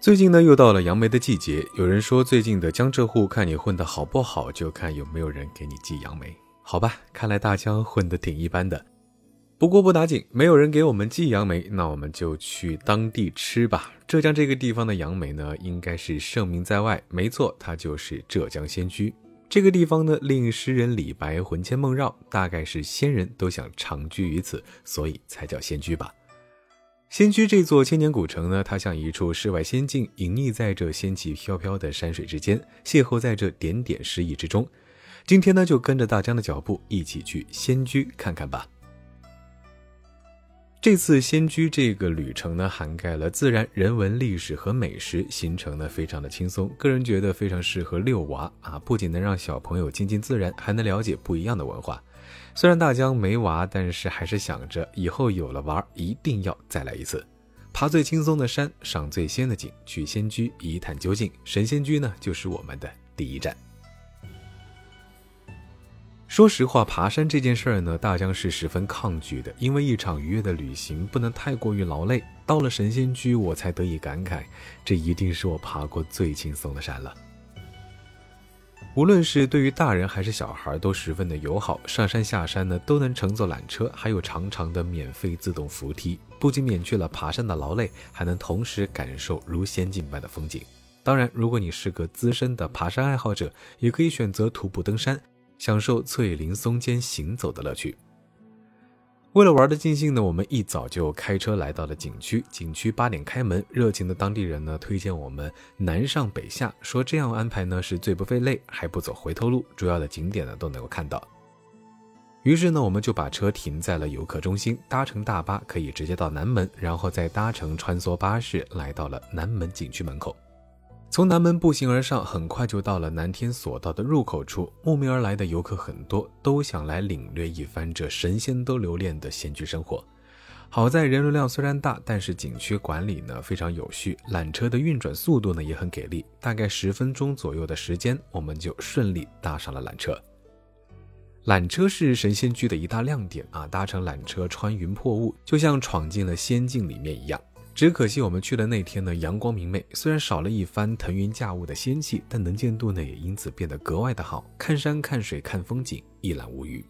最近呢，又到了杨梅的季节。有人说，最近的江浙沪看你混得好不好，就看有没有人给你寄杨梅。好吧，看来大江混得挺一般的。不过不打紧，没有人给我们寄杨梅，那我们就去当地吃吧。浙江这个地方的杨梅呢，应该是盛名在外。没错，它就是浙江仙居。这个地方呢，令诗人李白魂牵梦绕，大概是仙人都想长居于此，所以才叫仙居吧。仙居这座千年古城呢，它像一处世外仙境，隐匿在这仙气飘飘的山水之间，邂逅在这点点诗意之中。今天呢，就跟着大江的脚步，一起去仙居看看吧。这次仙居这个旅程呢，涵盖了自然、人文、历史和美食，行程呢非常的轻松，个人觉得非常适合遛娃啊，不仅能让小朋友亲近自然，还能了解不一样的文化。虽然大江没娃，但是还是想着以后有了娃，一定要再来一次，爬最轻松的山，赏最仙的景，去仙居一探究竟。神仙居呢，就是我们的第一站。说实话，爬山这件事儿呢，大江是十分抗拒的，因为一场愉悦的旅行不能太过于劳累。到了神仙居，我才得以感慨，这一定是我爬过最轻松的山了。无论是对于大人还是小孩，都十分的友好。上山下山呢，都能乘坐缆车，还有长长的免费自动扶梯，不仅免去了爬山的劳累，还能同时感受如仙境般的风景。当然，如果你是个资深的爬山爱好者，也可以选择徒步登山，享受翠林松间行走的乐趣。为了玩的尽兴呢，我们一早就开车来到了景区。景区八点开门，热情的当地人呢推荐我们南上北下，说这样安排呢是最不费累，还不走回头路，主要的景点呢都能够看到。于是呢，我们就把车停在了游客中心，搭乘大巴可以直接到南门，然后再搭乘穿梭巴士来到了南门景区门口。从南门步行而上，很快就到了南天索道的入口处。慕名而来的游客很多，都想来领略一番这神仙都留恋的仙居生活。好在人流量虽然大，但是景区管理呢非常有序，缆车的运转速度呢也很给力。大概十分钟左右的时间，我们就顺利搭上了缆车。缆车是神仙居的一大亮点啊！搭乘缆车穿云破雾，就像闯进了仙境里面一样。只可惜我们去的那天呢，阳光明媚，虽然少了一番腾云驾雾的仙气，但能见度呢也因此变得格外的好，看山看水看风景一览无余。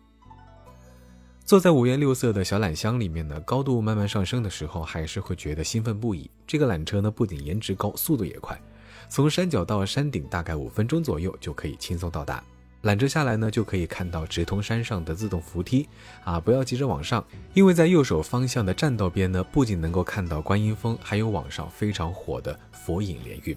坐在五颜六色的小缆箱里面呢，高度慢慢上升的时候，还是会觉得兴奋不已。这个缆车呢，不仅颜值高，速度也快，从山脚到山顶大概五分钟左右就可以轻松到达。缆车下来呢，就可以看到直通山上的自动扶梯啊！不要急着往上，因为在右手方向的栈道边呢，不仅能够看到观音峰，还有网上非常火的佛影连运。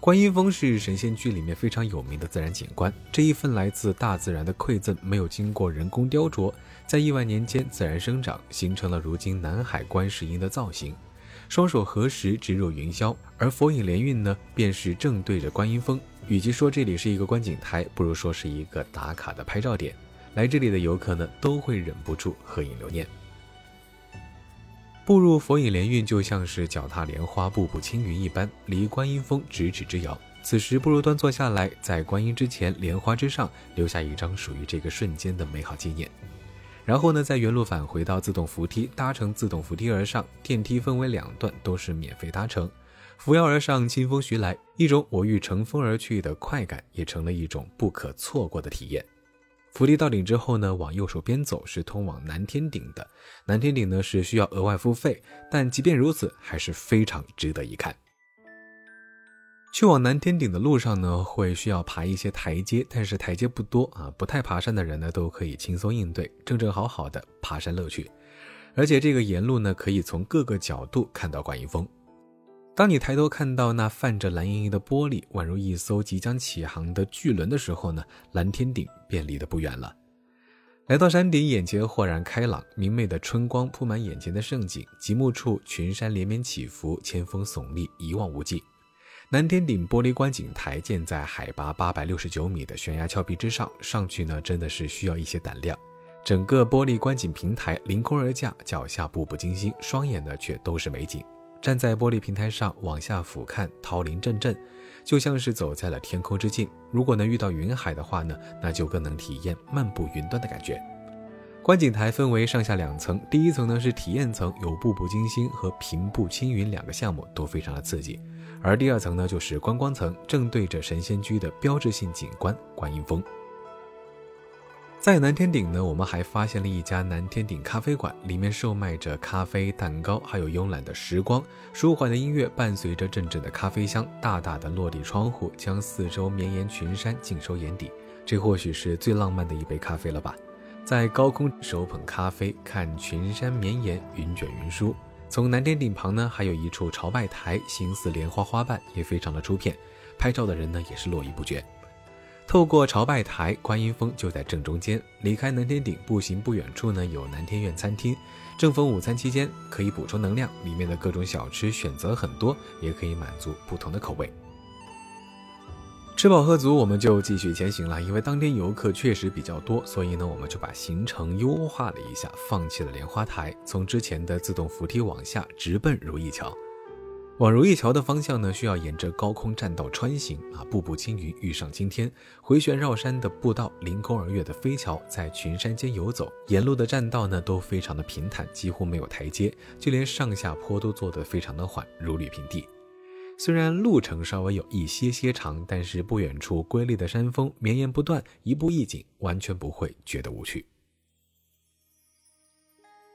观音峰是神仙居里面非常有名的自然景观，这一份来自大自然的馈赠，没有经过人工雕琢，在亿万年间自然生长，形成了如今南海观世音的造型。双手合十，直入云霄，而佛影连运呢，便是正对着观音峰。与其说这里是一个观景台，不如说是一个打卡的拍照点。来这里的游客呢，都会忍不住合影留念。步入佛影连运，就像是脚踏莲花、步步青云一般，离观音峰咫尺之遥。此时不如端坐下来，在观音之前、莲花之上，留下一张属于这个瞬间的美好纪念。然后呢，在原路返回到自动扶梯，搭乘自动扶梯而上。电梯分为两段，都是免费搭乘。扶摇而上，清风徐来，一种我欲乘风而去的快感，也成了一种不可错过的体验。扶梯到顶之后呢，往右手边走是通往南天顶的。南天顶呢是需要额外付费，但即便如此，还是非常值得一看。去往南天顶的路上呢，会需要爬一些台阶，但是台阶不多啊，不太爬山的人呢都可以轻松应对，正正好好的爬山乐趣。而且这个沿路呢，可以从各个角度看到观音峰。当你抬头看到那泛着蓝莹莹的玻璃，宛如一艘即将起航的巨轮的时候呢，蓝天顶便离得不远了。来到山顶，眼前豁然开朗，明媚的春光铺满眼前的盛景，极目处群山连绵起伏，千峰耸立，一望无际。南天顶玻璃观景台建在海拔八百六十九米的悬崖峭壁之上，上去呢真的是需要一些胆量。整个玻璃观景平台凌空而架，脚下步步惊心，双眼呢却都是美景。站在玻璃平台上往下俯瞰，桃林阵阵，就像是走在了天空之境。如果能遇到云海的话呢，那就更能体验漫步云端的感觉。观景台分为上下两层，第一层呢是体验层，有步步惊心和平步青云两个项目都非常的刺激，而第二层呢就是观光层，正对着神仙居的标志性景观观音峰。在南天顶呢，我们还发现了一家南天顶咖啡馆，里面售卖着咖啡、蛋糕，还有慵懒的时光，舒缓的音乐伴随着阵阵的咖啡香，大大的落地窗户将四周绵延群山尽收眼底，这或许是最浪漫的一杯咖啡了吧。在高空手捧咖啡，看群山绵延，云卷云舒。从南天顶旁呢，还有一处朝拜台，形似莲花花瓣，也非常的出片。拍照的人呢，也是络绎不绝。透过朝拜台，观音峰就在正中间。离开南天顶，步行不远处呢，有南天苑餐厅。正逢午餐期间，可以补充能量。里面的各种小吃选择很多，也可以满足不同的口味。吃饱喝足，我们就继续前行了。因为当天游客确实比较多，所以呢，我们就把行程优化了一下，放弃了莲花台，从之前的自动扶梯往下直奔如意桥。往如意桥的方向呢，需要沿着高空栈道穿行啊，步步青云，遇上青天，回旋绕山的步道，凌空而跃的飞桥，在群山间游走。沿路的栈道呢，都非常的平坦，几乎没有台阶，就连上下坡都做得非常的缓，如履平地。虽然路程稍微有一些些长，但是不远处瑰丽的山峰绵延不断，一步一景，完全不会觉得无趣。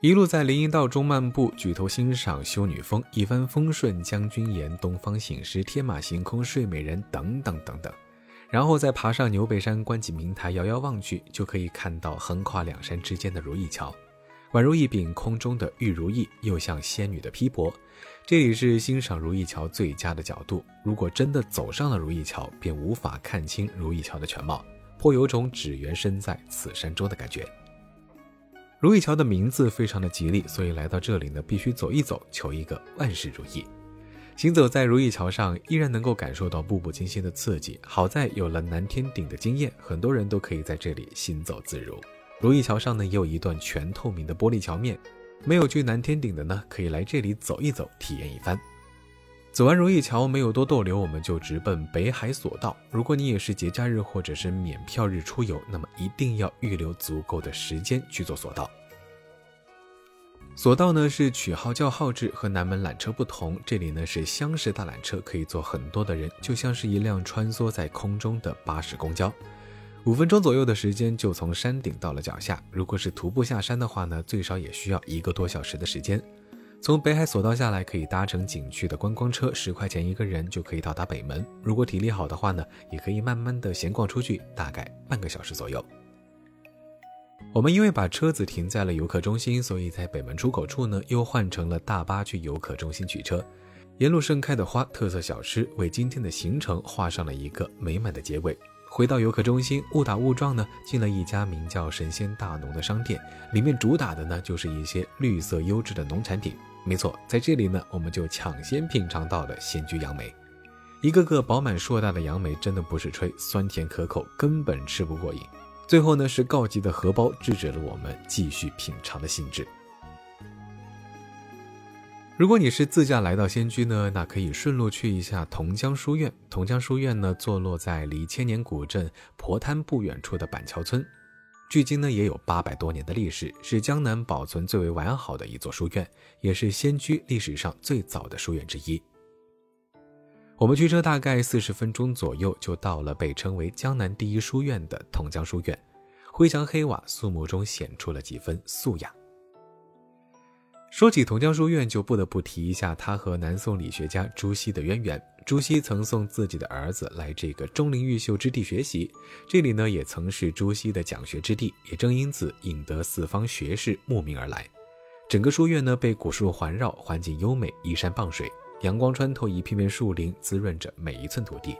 一路在林荫道中漫步，举头欣赏修女峰，一帆风顺将军岩，东方醒狮，天马行空睡美人等等等等，然后再爬上牛背山观景平台，遥遥望去，就可以看到横跨两山之间的如意桥。宛如一柄空中的玉如意，又像仙女的披帛。这里是欣赏如意桥最佳的角度。如果真的走上了如意桥，便无法看清如意桥的全貌，颇有种只缘身在此山中的感觉。如意桥的名字非常的吉利，所以来到这里呢，必须走一走，求一个万事如意。行走在如意桥上，依然能够感受到步步惊心的刺激。好在有了南天顶的经验，很多人都可以在这里行走自如。如意桥上呢，也有一段全透明的玻璃桥面，没有去南天顶的呢，可以来这里走一走，体验一番。走完如意桥，没有多逗留，我们就直奔北海索道。如果你也是节假日或者是免票日出游，那么一定要预留足够的时间去做索道。索道呢是取号叫号制，和南门缆车不同，这里呢是厢式大缆车，可以坐很多的人，就像是一辆穿梭在空中的巴士公交。五分钟左右的时间就从山顶到了脚下。如果是徒步下山的话呢，最少也需要一个多小时的时间。从北海索道下来，可以搭乘景区的观光车，十块钱一个人就可以到达北门。如果体力好的话呢，也可以慢慢的闲逛出去，大概半个小时左右。我们因为把车子停在了游客中心，所以在北门出口处呢，又换成了大巴去游客中心取车。沿路盛开的花、特色小吃，为今天的行程画上了一个美满的结尾。回到游客中心，误打误撞呢，进了一家名叫“神仙大农”的商店，里面主打的呢就是一些绿色优质的农产品。没错，在这里呢，我们就抢先品尝到了仙居杨梅，一个个饱满硕大的杨梅，真的不是吹，酸甜可口，根本吃不过瘾。最后呢，是告急的荷包制止了我们继续品尝的兴致。如果你是自驾来到仙居呢，那可以顺路去一下同江书院。同江书院呢，坐落在离千年古镇婆滩不远处的板桥村，距今呢也有八百多年的历史，是江南保存最为完好的一座书院，也是仙居历史上最早的书院之一。我们驱车大概四十分钟左右，就到了被称为江南第一书院的同江书院，灰墙黑瓦，肃穆中显出了几分素雅。说起同江书院，就不得不提一下他和南宋理学家朱熹的渊源。朱熹曾送自己的儿子来这个钟灵毓秀之地学习，这里呢也曾是朱熹的讲学之地，也正因此引得四方学士慕名而来。整个书院呢被古树环绕，环境优美，依山傍水，阳光穿透一片片树林，滋润着每一寸土地。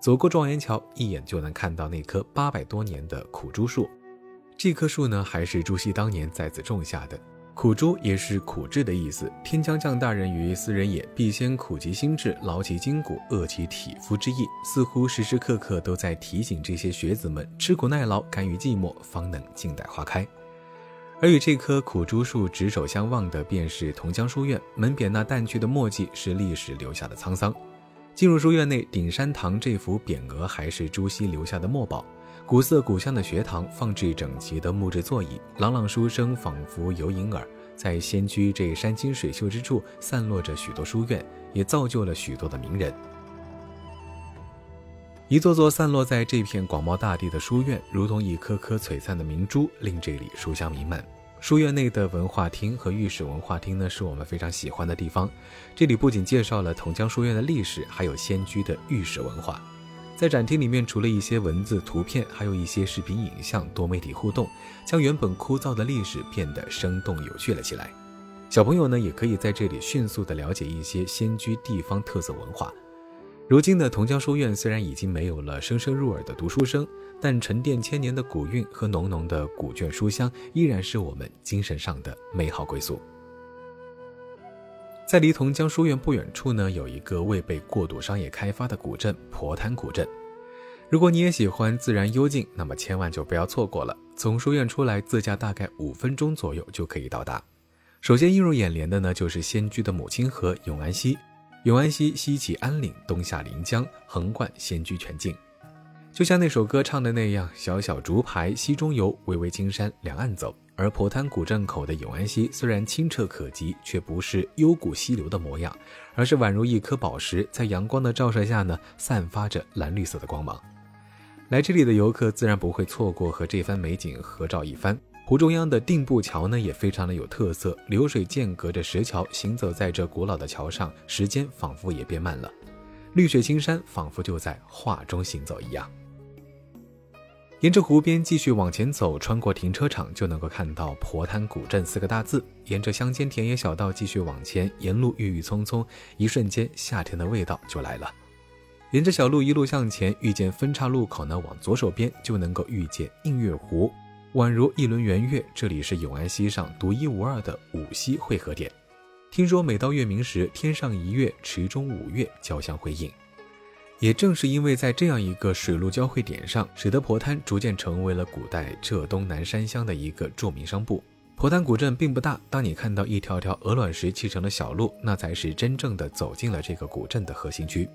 走过状元桥，一眼就能看到那棵八百多年的苦朱树，这棵树呢还是朱熹当年在此种下的。苦朱也是苦志的意思。天将降大任于斯人也，必先苦其心志，劳其筋骨，饿其体肤之意。似乎时时刻刻都在提醒这些学子们：吃苦耐劳，甘于寂寞，方能静待花开。而与这棵苦竹树执手相望的，便是同江书院门匾。那淡去的墨迹，是历史留下的沧桑。进入书院内，顶山堂这幅匾额还是朱熹留下的墨宝。古色古香的学堂，放置整齐的木质座椅，朗朗书声仿佛犹盈耳。在仙居这山清水秀之处，散落着许多书院，也造就了许多的名人。一座座散落在这片广袤大地的书院，如同一颗颗璀璨的明珠，令这里书香弥漫。书院内的文化厅和御史文化厅呢，是我们非常喜欢的地方。这里不仅介绍了桐江书院的历史，还有仙居的御史文化。在展厅里面，除了一些文字、图片，还有一些视频、影像，多媒体互动，将原本枯燥的历史变得生动有趣了起来。小朋友呢，也可以在这里迅速的了解一些仙居地方特色文化。如今的同江书院虽然已经没有了声声入耳的读书声，但沉淀千年的古韵和浓浓的古卷书香，依然是我们精神上的美好归宿。在离同江书院不远处呢，有一个未被过度商业开发的古镇——婆滩古镇。如果你也喜欢自然幽静，那么千万就不要错过了。从书院出来，自驾大概五分钟左右就可以到达。首先映入眼帘的呢，就是仙居的母亲河永安溪。永安溪西起安岭，东下临江，横贯仙居全境。就像那首歌唱的那样：“小小竹排溪中游，巍巍青山两岸走。”而婆滩古镇口的永安溪虽然清澈可及，却不是幽谷溪流的模样，而是宛如一颗宝石，在阳光的照射下呢，散发着蓝绿色的光芒。来这里的游客自然不会错过和这番美景合照一番。湖中央的定步桥呢，也非常的有特色。流水间隔着石桥，行走在这古老的桥上，时间仿佛也变慢了。绿水青山，仿佛就在画中行走一样。沿着湖边继续往前走，穿过停车场，就能够看到“婆滩古镇”四个大字。沿着乡间田野小道继续往前，沿路郁郁葱葱，一瞬间，夏天的味道就来了。沿着小路一路向前，遇见分岔路口呢，往左手边就能够遇见映月湖。宛如一轮圆月，这里是永安溪上独一无二的五溪汇合点。听说每到月明时，天上一月，池中五月交相辉映。也正是因为在这样一个水陆交汇点上，使得婆滩逐渐成为了古代浙东南山乡的一个著名商埠。婆滩古镇并不大，当你看到一条条鹅卵石砌成的小路，那才是真正的走进了这个古镇的核心区。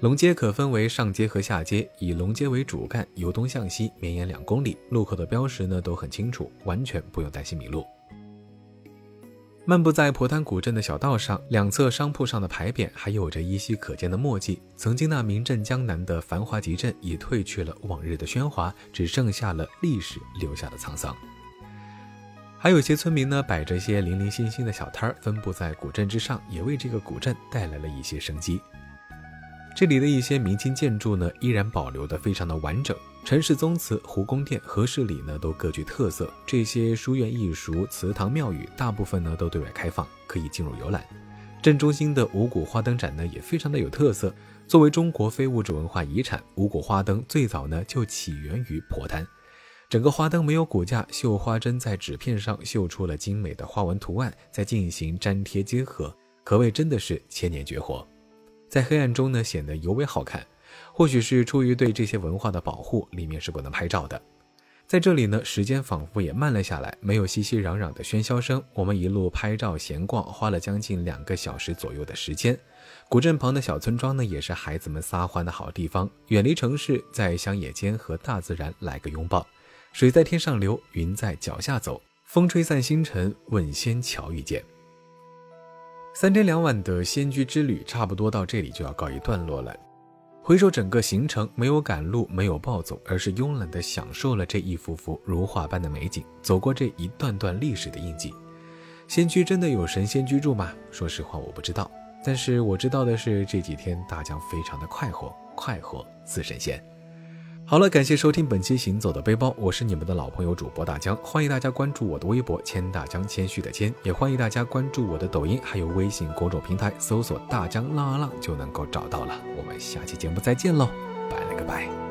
龙街可分为上街和下街，以龙街为主干，由东向西绵延两公里，路口的标识呢都很清楚，完全不用担心迷路。漫步在婆滩古镇的小道上，两侧商铺上的牌匾还有着依稀可见的墨迹。曾经那名震江南的繁华集镇，已褪去了往日的喧哗，只剩下了历史留下的沧桑。还有些村民呢，摆着些零零星星的小摊儿，分布在古镇之上，也为这个古镇带来了一些生机。这里的一些明清建筑呢，依然保留的非常的完整。陈氏宗祠、胡公殿、和氏里呢，都各具特色。这些书院、艺术、祠堂、庙宇，大部分呢都对外开放，可以进入游览。镇中心的五谷花灯展呢，也非常的有特色。作为中国非物质文化遗产，五谷花灯最早呢就起源于婆滩。整个花灯没有骨架，绣花针在纸片上绣出了精美的花纹图案，再进行粘贴结合，可谓真的是千年绝活。在黑暗中呢，显得尤为好看。或许是出于对这些文化的保护，里面是不能拍照的。在这里呢，时间仿佛也慢了下来，没有熙熙攘攘的喧嚣声。我们一路拍照闲逛，花了将近两个小时左右的时间。古镇旁的小村庄呢，也是孩子们撒欢的好地方。远离城市，在乡野间和大自然来个拥抱。水在天上流，云在脚下走，风吹散星辰，问仙桥遇见。三天两晚的仙居之旅，差不多到这里就要告一段落了。回首整个行程，没有赶路，没有暴走，而是慵懒地享受了这一幅幅如画般的美景，走过这一段段历史的印记。仙居真的有神仙居住吗？说实话，我不知道。但是我知道的是，这几天大江非常的快活，快活似神仙。好了，感谢收听本期《行走的背包》，我是你们的老朋友主播大江，欢迎大家关注我的微博“谦大江”，谦虚的谦，也欢迎大家关注我的抖音，还有微信公众平台，搜索“大江浪啊浪”就能够找到了。我们下期节目再见喽，拜了个拜。